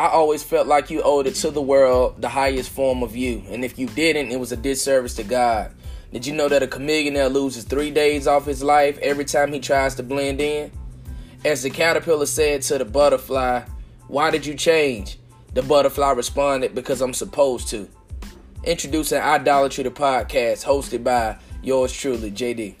I always felt like you owed it to the world the highest form of you, and if you didn't, it was a disservice to God. Did you know that a chameleon loses three days off his life every time he tries to blend in? As the caterpillar said to the butterfly, Why did you change? The butterfly responded, Because I'm supposed to. Introducing Idolatry the podcast, hosted by yours truly, JD.